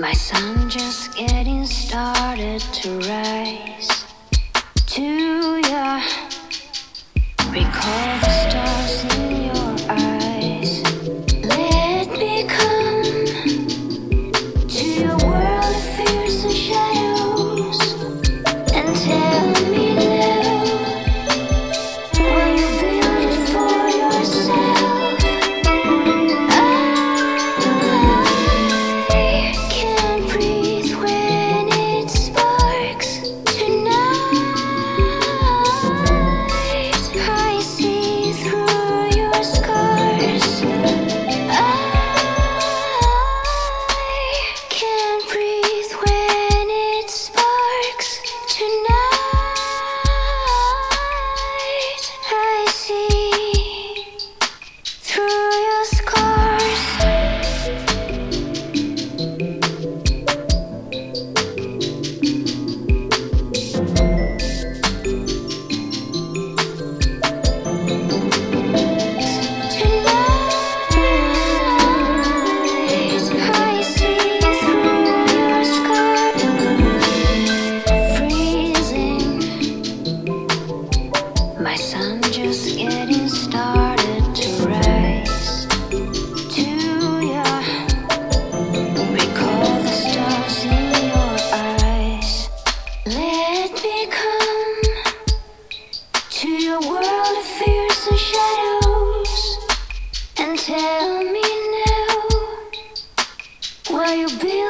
My sun just getting started to rise to. Recall Are you built?